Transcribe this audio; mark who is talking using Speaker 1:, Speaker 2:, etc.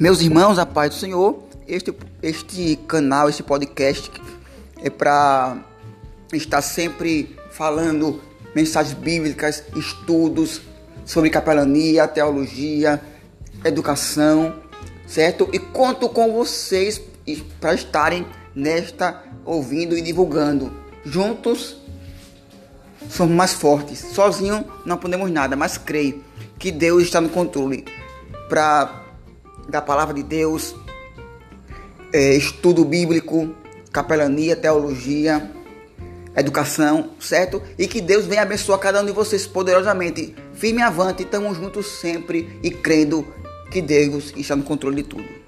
Speaker 1: Meus irmãos, a paz do Senhor, este, este canal, este podcast é para estar sempre falando mensagens bíblicas, estudos sobre capelania, teologia, educação, certo? E conto com vocês para estarem nesta ouvindo e divulgando. Juntos somos mais fortes. Sozinho não podemos nada, mas creio que Deus está no controle para da palavra de Deus, é, estudo bíblico, capelania, teologia, educação, certo? E que Deus venha abençoar cada um de vocês poderosamente. Firme avante, estamos juntos sempre e crendo que Deus está no controle de tudo.